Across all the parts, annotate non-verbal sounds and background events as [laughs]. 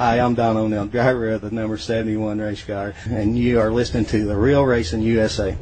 Hi, I'm Don O'Neill, driver of the number 71 race car, and you are listening to the Real Racing USA.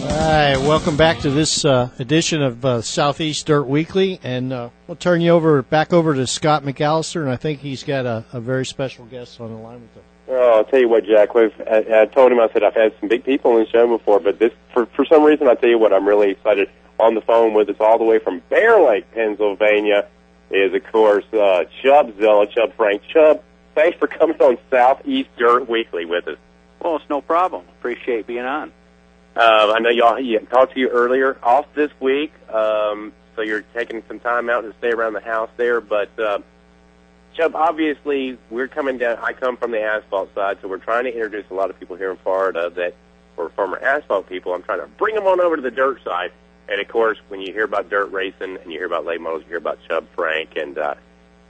All right, welcome back to this uh, edition of uh, Southeast Dirt Weekly, and uh, we'll turn you over back over to Scott McAllister, and I think he's got a, a very special guest on the line with him. Oh, I'll tell you what, Jack. We've, I, I told him I said I've had some big people on the show before, but this for for some reason I tell you what I'm really excited. On the phone with us all the way from Bear Lake, Pennsylvania, is of course uh, Chub Zilla, Chub Frank. Chub, thanks for coming on Southeast Dirt Weekly with us. Well, it's no problem. Appreciate being on. Uh, I know y'all yeah, talked to you earlier. Off this week, um, so you're taking some time out to stay around the house there. But uh, Chub, obviously, we're coming down. I come from the asphalt side, so we're trying to introduce a lot of people here in Florida that were former asphalt people. I'm trying to bring them on over to the dirt side. And of course, when you hear about dirt racing and you hear about late models, you hear about Chub Frank and uh,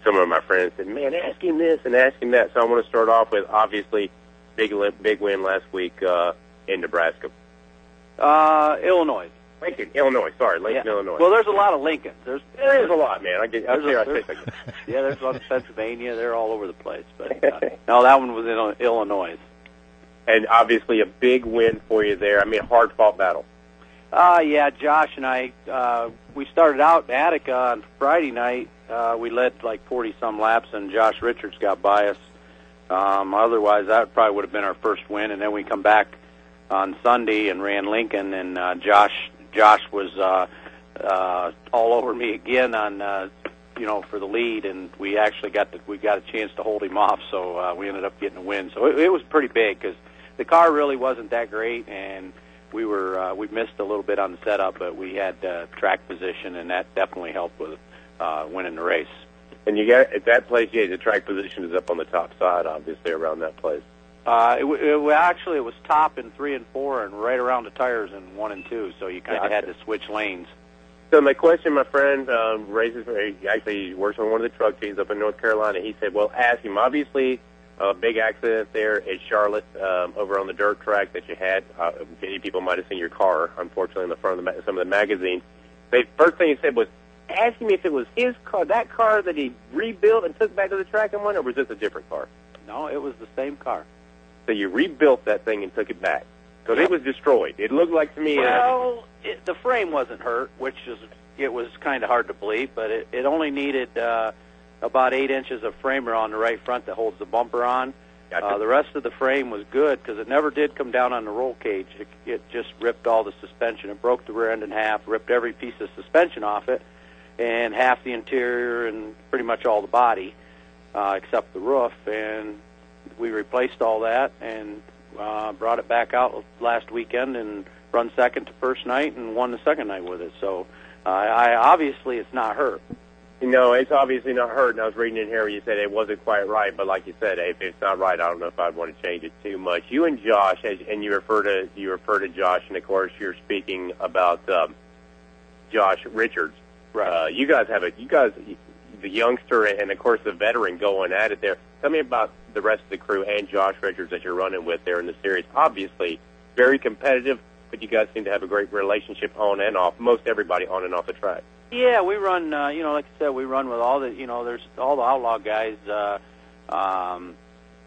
some of my friends said, "Man, ask him this and ask him that." So I want to start off with obviously big big win last week uh, in Nebraska. Uh, Illinois. Lincoln, Illinois. Sorry, Lincoln, Yeah. Illinois. Well, there's a lot of Lincolns. There's there is a lot, man. I get. Hear a- I say [laughs] yeah, there's one in Pennsylvania. They're all over the place. But uh, no, that one was in Illinois. and obviously a big win for you there. I mean, a hard fought battle. Uh, yeah, Josh and I, uh, we started out in Attica on Friday night. Uh, we led like 40 some laps, and Josh Richards got by us. Um, otherwise, that probably would have been our first win. And then we come back on Sunday and ran Lincoln, and uh, Josh Josh was uh, uh, all over me again on uh, you know for the lead, and we actually got the, we got a chance to hold him off, so uh, we ended up getting a win. So it, it was pretty big because the car really wasn't that great, and we were uh, we missed a little bit on the setup, but we had uh, track position, and that definitely helped with uh, winning the race. And you got at that place, yeah, the track position is up on the top side, obviously around that place. Uh, it, it actually it was top in three and four, and right around the tires in one and two, so you kind of Gotcha. had to switch lanes. So my question, my friend, um, races. He actually works on one of the truck teams up in North Carolina. He said, "Well, ask him. Obviously, a big accident there at Charlotte um, over on the dirt track that you had. Uh, many people might have seen your car, unfortunately, in the front of the, ma- some of the magazines. The first thing he said was, ask him if it was his car, that car that he rebuilt and took back to the track and won, or was this a different car? No, it was the same car. So you rebuilt that thing and took it back because Yep. it was destroyed. It looked like to me. uh, Well, it, the frame wasn't hurt, which is it was kind of hard to believe, but it, it only needed uh, about eight inches of framer on the right front that holds the bumper on. Gotcha. Uh, the rest of the frame was good because it never did come down on the roll cage. It, it just ripped all the suspension. It broke the rear end in half, ripped every piece of suspension off it, and half the interior and pretty much all the body, uh, except the roof. And we replaced all that and uh, brought it back out last weekend and run second to first night and won the second night with it. So uh, I obviously it's not hurt. You know, it's obviously not hurt. And I was reading in here where you said it wasn't quite right, but like you said, if it's not right, I don't know if I'd want to change it too much. You and Josh, as, and you refer to you refer to Josh, and of course you're speaking about um, Josh Richards. Right. Uh, you guys have a you guys the youngster and of course the veteran going at it there. Tell me about the rest of the crew and Josh Richards that you're running with there in the series. Obviously, very competitive, but you guys seem to have a great relationship on and off. Most everybody on and off the track. Yeah, we run. Uh, you know, like I said, we run with all the. You know, there's all the outlaw guys. Uh, um,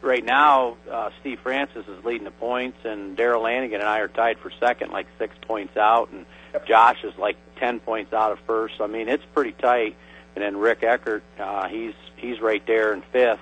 right now, uh, Steve Francis is leading the points, and Darrell Lanigan and I are tied for second, like six points out, and Josh is like ten points out of first. I mean, it's pretty tight. And then Rick Eckert, uh, he's he's right there in fifth.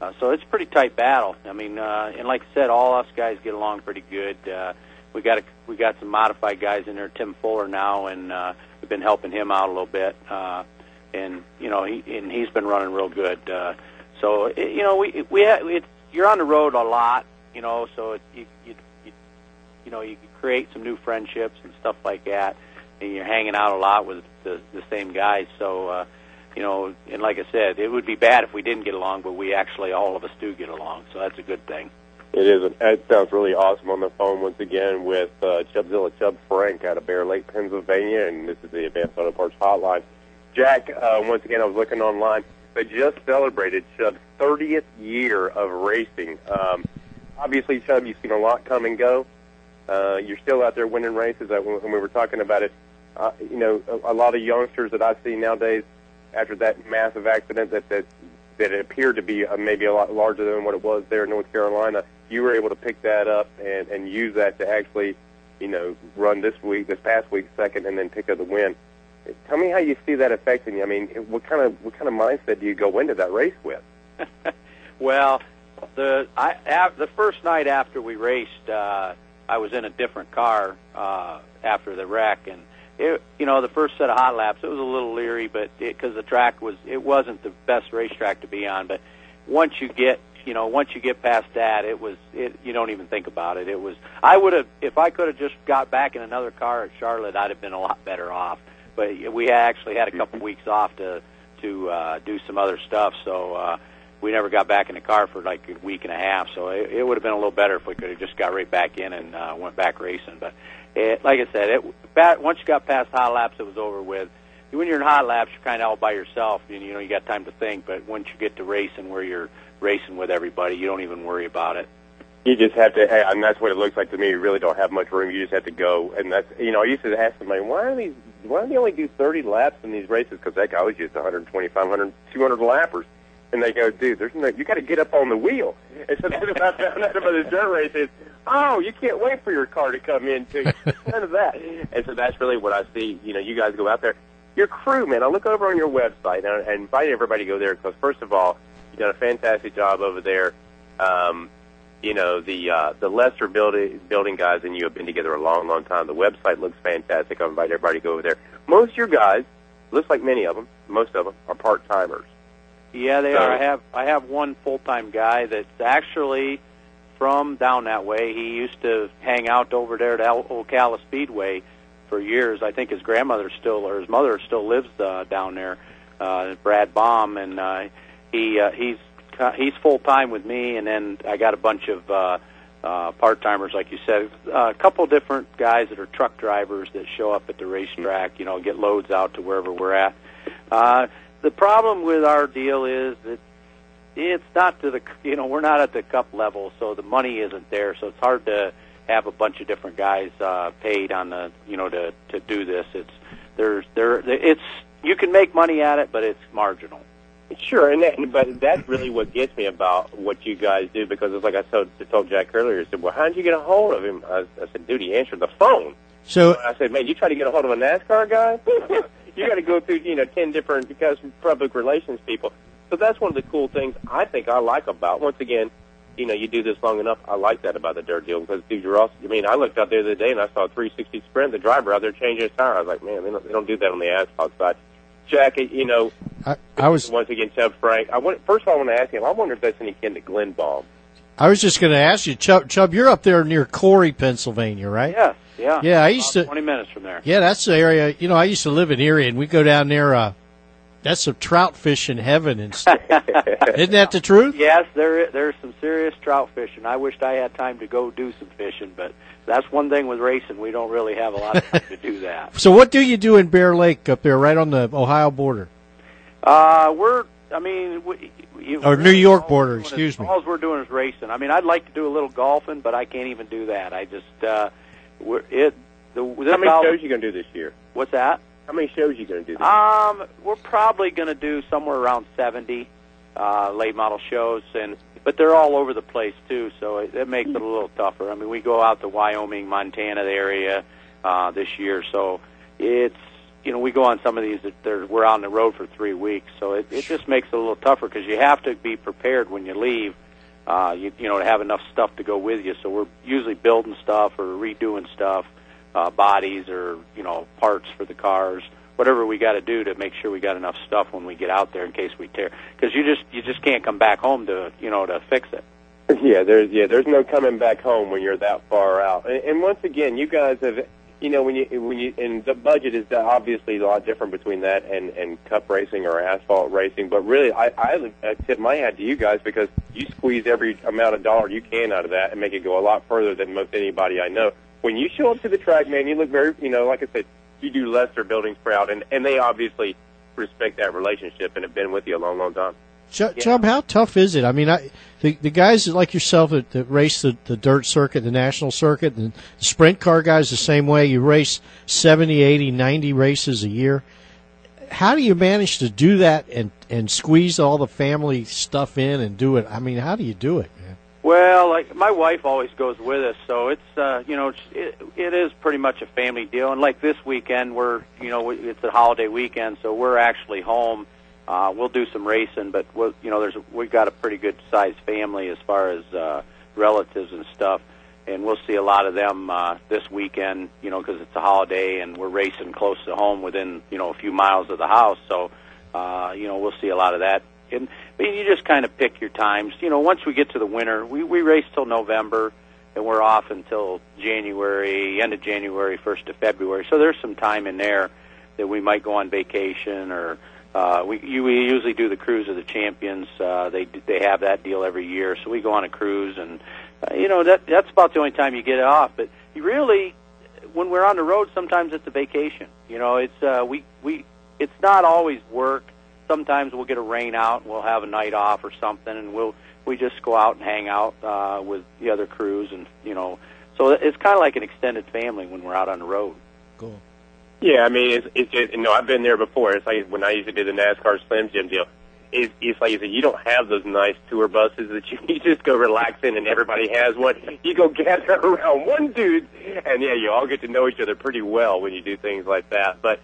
Uh, so it's a pretty tight battle. I mean, uh, and like I said, all us guys get along pretty good. Uh, we got a, we got some modified guys in there. Tim Fuller now, and uh, been helping him out a little bit. Uh, and you know, he and he's been running real good. Uh, so it, you know, we we ha- it's you're on the road a lot. You know, so it, you, you you you know you create some new friendships and stuff like that. And you're hanging out a lot with the the same guys. So. Uh, you know, and like I said, it would be bad if we didn't get along, but we actually all of us do get along, so that's a good thing. It is. It sounds really awesome on the phone once again with uh, Chubzilla Chub Frank out of Bear Lake, Pennsylvania, and this is the Advanced Auto Parts Hotline. Jack, uh, once again, I was looking online. They just celebrated Chub's 30th year of racing. Um, obviously, Chub, you've seen a lot come and go. Uh, you're still out there winning races. When when we were talking about it, uh, you know, a, a lot of youngsters that I see nowadays after that massive accident that that that it appeared to be uh, maybe a lot larger than what it was there in North Carolina. You were able to pick that up and and use that to actually, you know, run this week, this past week second, and then pick up the win. Tell me how you see that affecting you. I mean, what kind of what kind of mindset do you go into that race with? [laughs] well, the I af, the first night after we raced, uh, I was in a different car uh, after the wreck, and it you know the first set of hot laps it was a little leery, but because the track was it wasn't the best racetrack to be on, but once you get you know once you get past that it was it you don't even think about it. It was i would have if i could have just got back in another car at charlotte i'd have been a lot better off. But we actually had a couple weeks off to to uh do some other stuff so uh we never got back in the car for like a week and a half so it, it would have been a little better if we could have just got right back in and uh went back racing but it like i said it bat, once you got past hot laps it was over with when you're in hot laps you're kind of all by yourself and you know you got time to think but once you get to racing where you're racing with everybody. You don't even worry about it. You just have to, hey, and that's what it looks like to me. You really don't have much room. You just have to go, and that's, you know, I used to ask somebody, why are these, why do they only do 30 laps in these races? Because that guy was just 125, 100, 200 lappers. And they go, dude, there's no, you got to get up on the wheel. And so what I found out about [laughs] the dirt race is, oh, you can't wait for your car to come in too. [laughs] None of that. And so that's really what I see. You know, you guys go out there. Your crew, man, I look over on your website and I invite everybody to go there because first of all, You've done a fantastic job over there. Um, you know the uh, the Lester building building guys and you have been together a long, long time. The website looks fantastic. I invite everybody to go over there. Most of your guys, looks like many of them, most of them are part timers. Yeah, they so, are. I have I have one full time guy that's actually from down that way. He used to hang out over there at Ocala Speedway for years. I think his grandmother still or his mother still lives uh, down there. Uh, Brad Baum and. Uh, he uh, he's he's full time with me, and then I got a bunch of uh, uh, part timers, like you said, uh, a couple different guys that are truck drivers that show up at the racetrack. You know, get loads out to wherever we're at. Uh, the problem with our deal is that it's not to the you know we're not at the cup level, so the money isn't there. So it's hard to have a bunch of different guys uh, paid on the you know to to do this. It's there's there it's you can make money at it, but it's marginal. Sure, and that, but that's really what gets me about what you guys do because it's like I told, told Jack earlier. I said, "Well, how did you get a hold of him?" I, I said, "Dude, he answered the phone." So I said, "Man, you try to get a hold of a NASCAR guy? [laughs] you got to go through you know ten different because public relations people." So that's one of the cool things I think I like about. Once again, you know, you do this long enough. I like that about the dirt deal because dude, you're also. I mean, I looked out there the other day and I saw a 360 Sprint. The driver out there changing his tire. I was like, man, they don't, they don't do that on the asphalt side. Jack, you know, I, I was once again Chub Frank. I want, first of all, I want to ask him. I wonder if that's any kin to Glenn Baum. I was just going to ask you, Chub, Chub. You're up there near Corry, Pennsylvania, right? Yeah, yeah. Yeah, I used to. Twenty minutes from there. Yeah, that's the area. You know, I used to live in Erie, and we go down there. Uh, that's some trout fishing heaven and [laughs] stuff. Isn't that the truth? Yes, there there's some serious trout fishing. I wished I had time to go do some fishing, but that's one thing with racing. We don't really have a lot of time to do that. [laughs] So, what do you do in Bear Lake up there, right on the Ohio border? Uh, we're, I mean, we, you, or New York border, excuse is, me. All we're doing is racing. I mean, I'd like to do a little golfing, but I can't even do that. I just, uh, we're, it. The, this How many golf, shows you going to do this year? What's that? How many shows you going to do? This um, we're probably going to do somewhere around seventy uh, late model shows, and but they're all over the place too, so it, it makes it a little tougher. I mean, we go out to Wyoming, Montana area uh, this year, so it's you know we go on some of these that they're, we're out on the road for three weeks, so it, it just makes it a little tougher because you have to be prepared when you leave. Uh, you, you know, to have enough stuff to go with you. So we're usually building stuff or redoing stuff, uh, bodies or you know parts for the cars whatever we got to do to make sure we got enough stuff when we get out there in case we tear. Because you just you just can't come back home to you know to fix it. [laughs] Yeah, there's yeah, there's no coming back home when you're that far out. And, and once again, you guys have you know when you when you and the budget is obviously a lot different between that and and cup racing or asphalt racing. But really, I I, tip my hat to you guys because you squeeze every amount of dollar you can out of that and make it go a lot further than most anybody I know. When you show up to the track, man, you look very you know like I said, you do Lester Buildings proud, and and they obviously respect that relationship and have been with you a long, long time. Ch- Yeah. Chub, how tough is it? I mean, I, the the guys like yourself that, that race the, the dirt circuit, the national circuit, and the sprint car guys the same way. You race 70, 80, 90 races a year. How do you manage to do that and and squeeze all the family stuff in and do it? I mean, how do you do it, man? Well, like my wife always goes with us, so it's uh, you know it, it is pretty much a family deal. And like this weekend, we're you know it's a holiday weekend, so we're actually home. Uh, we'll do some racing, but we'll, you know there's we've got a pretty good sized family as far as uh, relatives and stuff, and we'll see a lot of them uh, this weekend. You know because it's a holiday and we're racing close to home, within you know a few miles of the house. So uh, you know we'll see a lot of that. And I mean, you just kind of pick your times. You know, once we get to the winter, we we race till November, and we're off until January, end of January, first of February. So there's some time in there that we might go on vacation, or uh, we you, we usually do the cruise of the champions. Uh, they they have that deal every year, so we go on a cruise, and uh, you know that that's about the only time you get it off. But you really, when we're on the road, sometimes it's a vacation. You know, it's uh, we we it's not always work sometimes we'll get a rain out and we'll have a night off or something and we'll we just go out and hang out uh with the other crews and you know so it's kind of like an extended family when we're out on the road Cool. Yeah, I mean, it's, it's just, you know, I've been there before. It's like when I used to do the NASCAR Slim Jim deal. It's, it's like you said, you don't have those nice tour buses that [laughs] you, you just go relax in and everybody has one. You go gather [laughs] around one dude and yeah, you all get to know each other pretty well when you do things like that. But,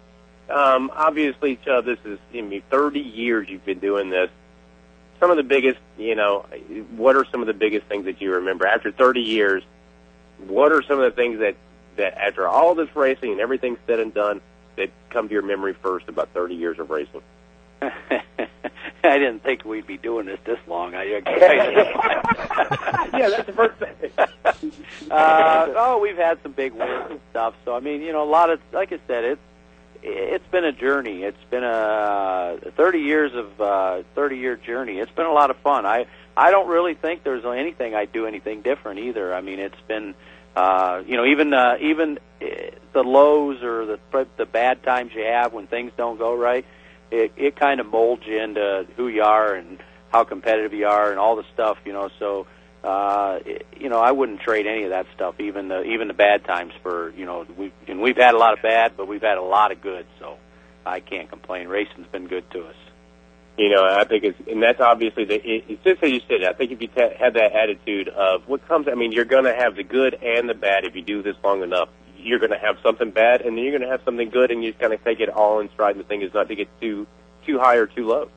um, obviously, Chub, this is, I mean, 30 years you've been doing this. Some of the biggest, you know, what are some of the biggest things that you remember after 30 years? What are some of the things that that after all this racing and everything's said and done that come to your memory first about 30 years of racing? [laughs] I didn't think we'd be doing this this long. I, [laughs] yeah, that's the first thing. [laughs] uh, oh, we've had some big wins and stuff. So I mean, you know, a lot of like I said, it's it's been a journey. It's been a 30 years of uh, 30 year journey. It's been a lot of fun. I I don't really think there's anything I'd do anything different either. I mean, it's been uh, you know even uh, even uh, the lows or the the bad times you have when things don't go right. It it kind of molds you into who you are and how competitive you are and all the stuff. You know, so uh, it- you know, I wouldn't trade any of that stuff, even the even the bad times for you know we and we've had a lot of bad, but we've had a lot of good, so I can't complain. Racing's been good to us. You know, I think it's, and that's obviously the, it, it's just as you said. I think if you t- have that attitude of what comes, I mean, you're going to have the good and the bad if you do this long enough. You're going to have something bad, and then you're going to have something good, and you just kind of take it all in stride. And the thing is not to get too too high or too low.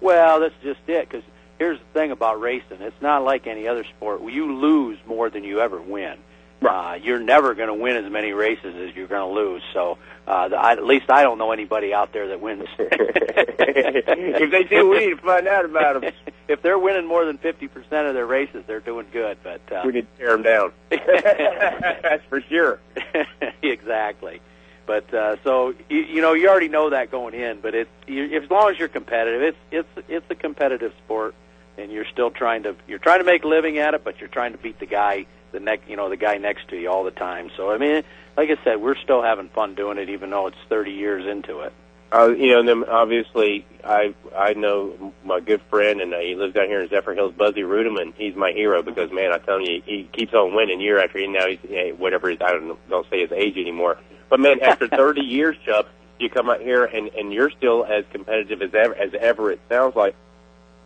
Well, that's just it. Because here's the thing about racing: it's not like any other sport. You lose more than you ever win. Uh, you're never going to win as many races as you're going to lose. So, uh, the, I, at least I don't know anybody out there that wins. [laughs] if they do, we need to find out about them. if they're winning more than fifty percent of their races, they're doing good. But uh, We need to tear them down. [laughs] that's for sure. [laughs] exactly. But uh, so you, you know you already know that going in. But it's you, as long as you're competitive, it's it's it's a competitive sport, and you're still trying to you're trying to make a living at it, but you're trying to beat the guy the next you know the guy next to you all the time. So I mean, like I said, we're still having fun doing it, even though it's 30 years into it. Uh, you know, and then obviously, I I know my good friend, and uh, he lives down here in Zephyr Hills, Buzzie Reutimann. He's my hero because, man, I tell you, he keeps on winning year after year. Now he's eh, whatever his, I don't don't say his age anymore. But man, [laughs] after 30 years, Chub, you come out here and and you're still as competitive as ever. As ever, it sounds like.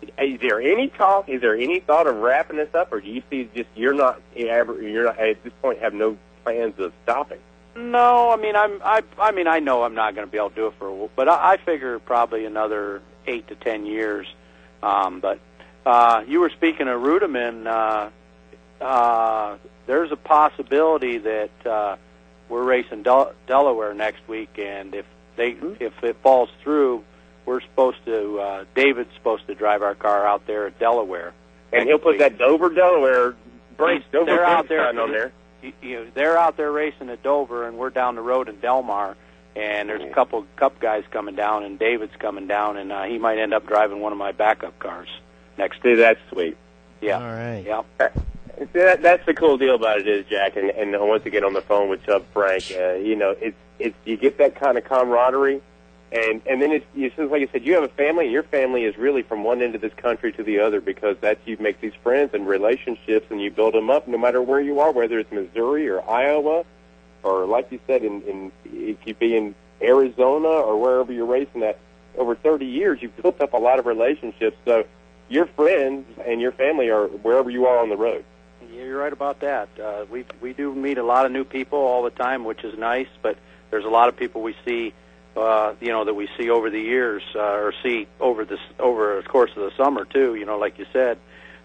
Is there any talk? Is there any thought of wrapping this up, or do you see just you're not you're not at this point have no plans of stopping? No, I mean I'm I I mean I know I'm not going to be able to do it for a while, but I, I figure probably another eight to ten years. Um, but uh, you were speaking of Reutimann. Uh, uh, there's a possibility that uh, we're racing Del- Delaware next week, and if they if it falls through, we're supposed to. Uh, David's supposed to drive our car out there at Delaware. And he'll put that Dover, Delaware brace, Dover They're out there sign on there. you- you know, they're out there racing at Dover, and we're down the road in Delmar. And there's a couple Cup guys coming down, and David's coming down, and uh, he might end up driving one of my backup cars next. See, that's sweet. Yeah, All right. yeah. That, that's the cool deal about it is, Jack, and, and once again on the phone with Chub Frank, uh, you know, it's it's you get that kind of camaraderie, and and then it's, it's like I said, you have a family, your family is really from one end of this country to the other because that's you make these friends and relationships, and you build them up no matter where you are, whether it's Missouri or Iowa, or like you said, in in it could be in Arizona or wherever you're racing at. Over 30 years, you've built up a lot of relationships. So your friends and your family are wherever you are on the road. You're right about that. Uh, we we do meet a lot of new people all the time, which is nice. But there's a lot of people we see, uh, you know, that we see over the years uh, or see over this over the course of the summer too. You know, like you said,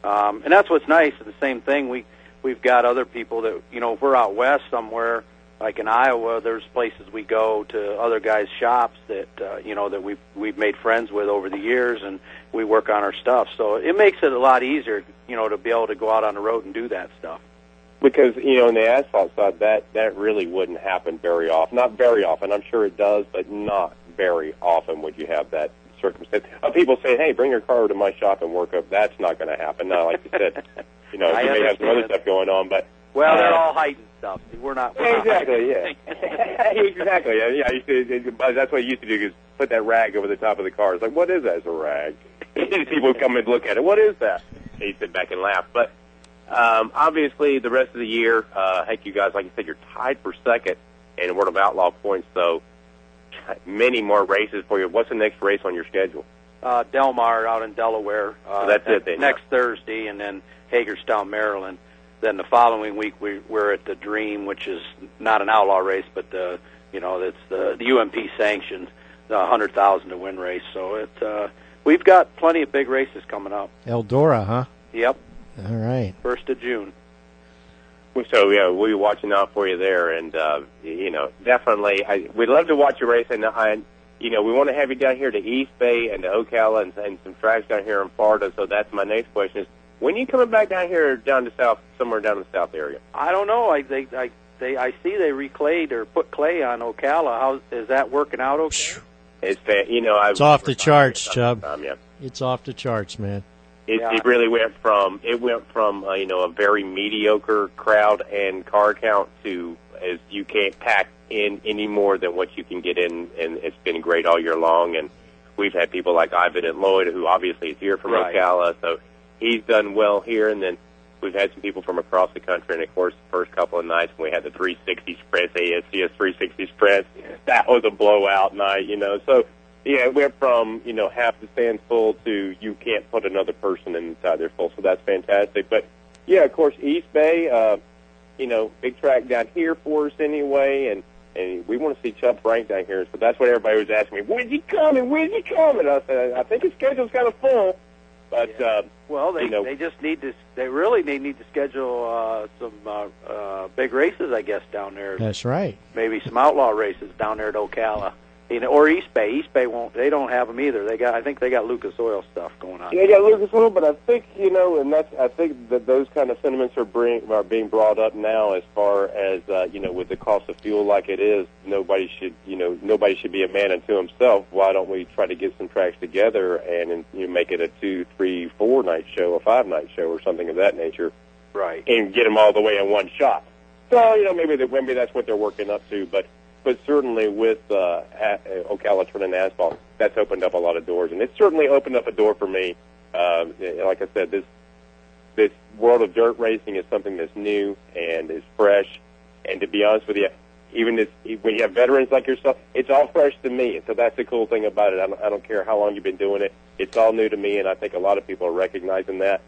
um, and that's what's nice. The same thing we we've got other people that you know if we're out west somewhere like in Iowa, there's places we go to other guys' shops that uh, you know that we've we've made friends with over the years, and we work on our stuff. So it makes it a lot easier, you know, to be able to go out on the road and do that stuff. Because you know, on the asphalt side, that that really wouldn't happen very often. Not very often. I'm sure it does, but not very often would you have that circumstance. Uh, people saying, "Hey, bring your car over to my shop and work up." That's not going to happen. Now, like you said, you know, [laughs] you may have some other stuff going on, but Well, they're Uh, all heightened stuff. We're not. We're not exactly, yeah, [laughs] [laughs] exactly. Yeah, yeah. I used to, but that's what I used to do is put that rag over the top of the car. It's like, what is that? It's a rag. People would come and look at it. What is that? And you sit back and laugh. But um, obviously, the rest of the year, uh, heck, you guys, like you said, you're tied for second in World of Outlaw points. So many more races for you. What's the next race on your schedule? uh, Delmar out in Delaware. Uh, So that's it then, Next Thursday, and then Hagerstown, Maryland. Then the following week we, we're at the Dream, which is not an outlaw race, but the you know it's the, the UMP sanctioned, the hundred thousand to win race. So it uh, we've got plenty of big races coming up. Eldora, huh? Yep, All right. first of June. So yeah, we'll be watching out for you there, and uh, you know, definitely, I, we'd love to watch you race, and I, you know, we want to have you down here to East Bay and to Ocala and, and some tracks down here in Florida. So that's my next question: is when are you coming back down here, down to south, somewhere down in the south area? I don't know. I they I they I see they reclayed or put clay on Ocala. How is that working out? Okay. It's fa- you know, I've, It's off the charts, Chub. Um, yeah. It's off the charts, man. It, Yeah. it really went from it went from uh, you know a very mediocre crowd and car count to as you can't pack in any more than what you can get in, and it's been great all year long. And we've had people like Ivan and Lloyd, who obviously is here from Right. Ocala, so he's done well here. And then we've had some people from across the country, and of course, the first couple of nights when we had the 360 sprints, ASCS 360 sprints, [laughs] that was a blowout night, you know. So yeah, it went from you know half the stands full to you can't put another person inside there full. So that's fantastic. But yeah, of course, East Bay, uh, you know, big track down here for us anyway, and and we want to see Chub Frank down here. So that's what everybody was asking me. When's he coming? When's he coming? I said I think his schedule's kind of full, but uh, Well, they You know- they just need to. They really they need to schedule uh, some uh, uh, big races, I guess, down there. That's right. Maybe some outlaw races down there at Ocala, you know, or East Bay. East Bay won't. They don't have them either. They got. I think they got Lucas Oil stuff going on. Yeah, yeah, Lucas Oil, but I think you know, and that's I think that those kind of sentiments are bring are being brought up now as far as uh, you know, with the cost of fuel like it is, nobody should you know nobody should be a man unto himself. Why don't we try to get some tracks together and, and you know, make it a two, three, four night show, a five night show, or something of that nature, Right. and get them all the way in one shot. So you know, maybe that maybe that's what they're working up to, but. But certainly with uh, uh, Ocala turning asphalt, that's opened up a lot of doors, and it's certainly opened up a door for me. Um, like I said, this this world of dirt racing is something that's new and is fresh. And to be honest with you, even this, when you have veterans like yourself, it's all fresh to me. And so that's the cool thing about it. I don't, I don't care how long you've been doing it; it's all new to me, and I think a lot of people are recognizing that.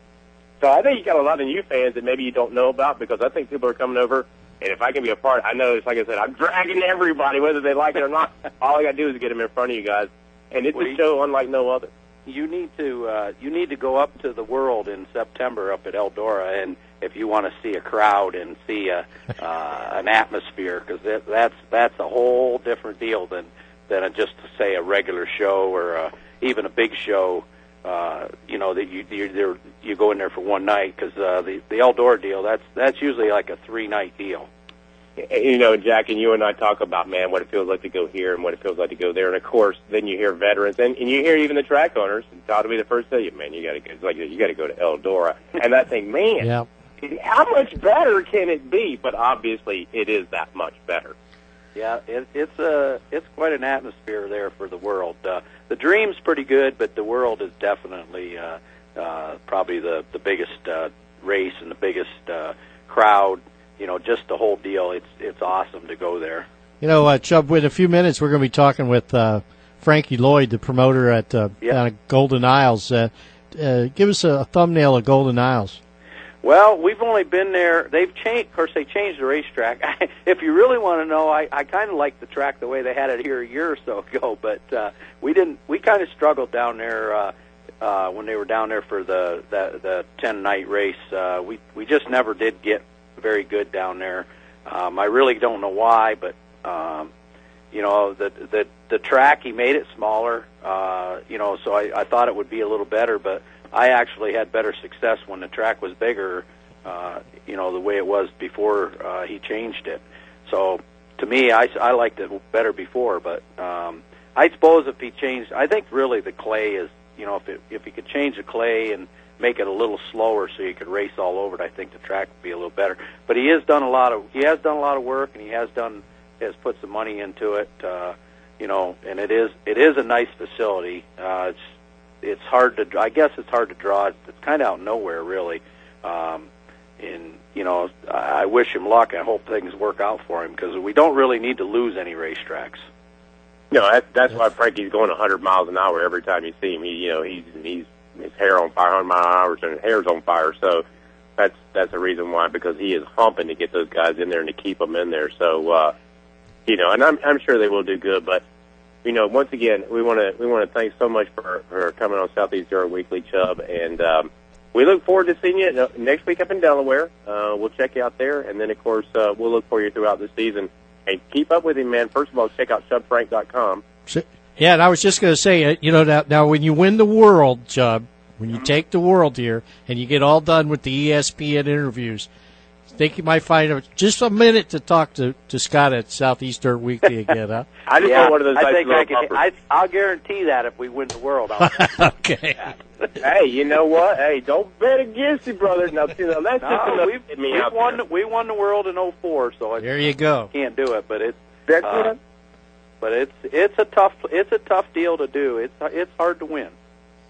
So I think you got a lot of new fans that maybe you don't know about because I think people are coming over. And if I can be a part, I know it's like I said, I'm dragging everybody, whether they like it or not. [laughs] All I got to do is get them in front of you guys, and it's Well, a show unlike no other. You need to. Uh, you need to go up to the world in September up at Eldora, and if you want to see a crowd and see a uh, [laughs] an atmosphere, because that, that's that's a whole different deal than than a, just to say a regular show or uh even a big show. Uh, you know that you you there you go in there for one night because uh, the the Eldora deal that's that's usually like a three night deal. you know, Jack and you and I talk about, man, what it feels like to go here and what it feels like to go there. And of course, then you hear veterans and, and you hear even the track owners. And Todd will be the first to tell you, man, you got to go. It's like you got to go to Eldora. [laughs] And I think, man, Yeah. how much better can it be? But obviously, it is that much better. Yeah, it, it's a it's quite an atmosphere there for the world. Uh, the dream's pretty good, but the world is definitely uh, uh, probably the the biggest uh, race and the biggest uh, crowd. You know, just the whole deal. It's it's awesome to go there. You know, uh, Chub, in a few minutes, we're going to be talking with uh, Frankie Lloyd, the promoter at uh, Yep. Golden Isles. Uh, uh, give us a, a thumbnail of Golden Isles. Well, we've only been there. They've changed. Of course, they changed the racetrack. [laughs] if you really want to know, I, I kind of like the track the way they had it here a year or so [laughs] ago. But uh, we didn't. We kind of struggled down there uh, uh, when they were down there for the the, the ten night race. Uh, we we just never did get very good down there. Um, I really don't know why, but um, you know the the the track he made it smaller. Uh, you know, so I, I thought it would be a little better, but I actually had better success when the track was bigger. Uh, you know, the way it was before uh, he changed it. So to me, I I liked it better before, but um, I suppose if he changed, I think really the clay is you know if it, if he could change the clay and make it a little slower so you could race all over it, I think the track would be a little better. But he has done a lot of he has done a lot of work and he has done has put some money into it. Uh, you know, and it is it is a nice facility. Uh, it's it's hard to I guess it's hard to draw. It's, it's kind of out of nowhere really. Um, and you know, I wish him luck. I hope things work out for him because we don't really need to lose any racetracks. No, that, that's why Frankie's going 100 miles an hour every time you see him. He, you know, he's he's his hair on 500 mile an hour and his hair's on fire. So that's that's the reason why because he is humping to get those guys in there and to keep them in there. So uh, you know, and I'm I'm sure they will do good. But you know, once again, we want to we want to thank so much for for coming on Southeast Dirt Weekly, Chub, and um, we look forward to seeing you next week up in Delaware. Uh, we'll check you out there, and then of course uh, we'll look for you throughout the season. And keep up with him, man. First of all, check out ChubFrank.com. So- Yeah, and I was just going to say, uh, you know, now, now when you win the world, Chub, when you take the world here and you get all done with the ESPN interviews, I think you might find a, just a minute to talk to, to Scott at Southeast Dirt Weekly again, huh? [laughs] I just yeah, want one of those I think I can. I, I'll guarantee that if we win the world, I'll, [laughs] okay. [laughs] hey, you know what? Hey, don't bet against you, brother. Now, see, now that's just no, enough we've, to me we've won. there. We won the world in '04, so I There you go. can't do it. But it's That's uh, what I'm- but it's it's a tough it's a tough deal to do. It's it's hard to win.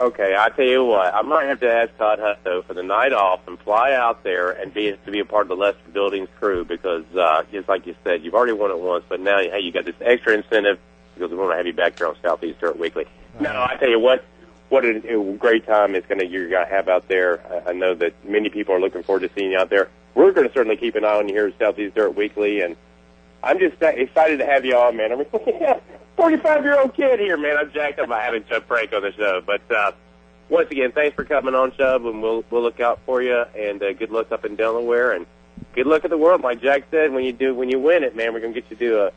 Okay, I tell you what, I might have to ask Todd Hutto for the night off and fly out there and be to be a part of the Lester Buildings crew because, uh, just like you said, you've already won it once, but now hey, you got this extra incentive because we want to have you back here on Southeast Dirt Weekly. No, I tell you what, what a, a great time it's going to you're going to have out there. I, I know that many people are looking forward to seeing you out there. We're going to certainly keep an eye on you here at Southeast Dirt Weekly, and I'm just excited to have you on, man. I mean, [laughs] 45 year old kid here, man. I'm jacked up by having Chub Frank on the show. But uh, once again, thanks for coming on, Chub, and we'll we'll look out for you. And uh, good luck up in Delaware, and good luck at the world. Like Jack said, when you do when you win it, man, we're gonna get you to do a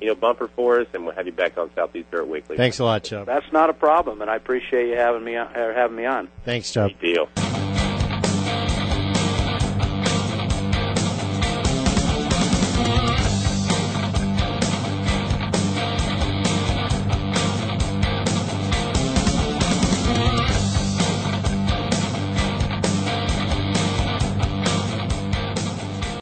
you know bumper for us, and we'll have you back on Southeast Dirt Weekly. Thanks a lot, Chub. That's not a problem, and I appreciate you having me on, uh, having me on. Thanks, Chub. Big deal.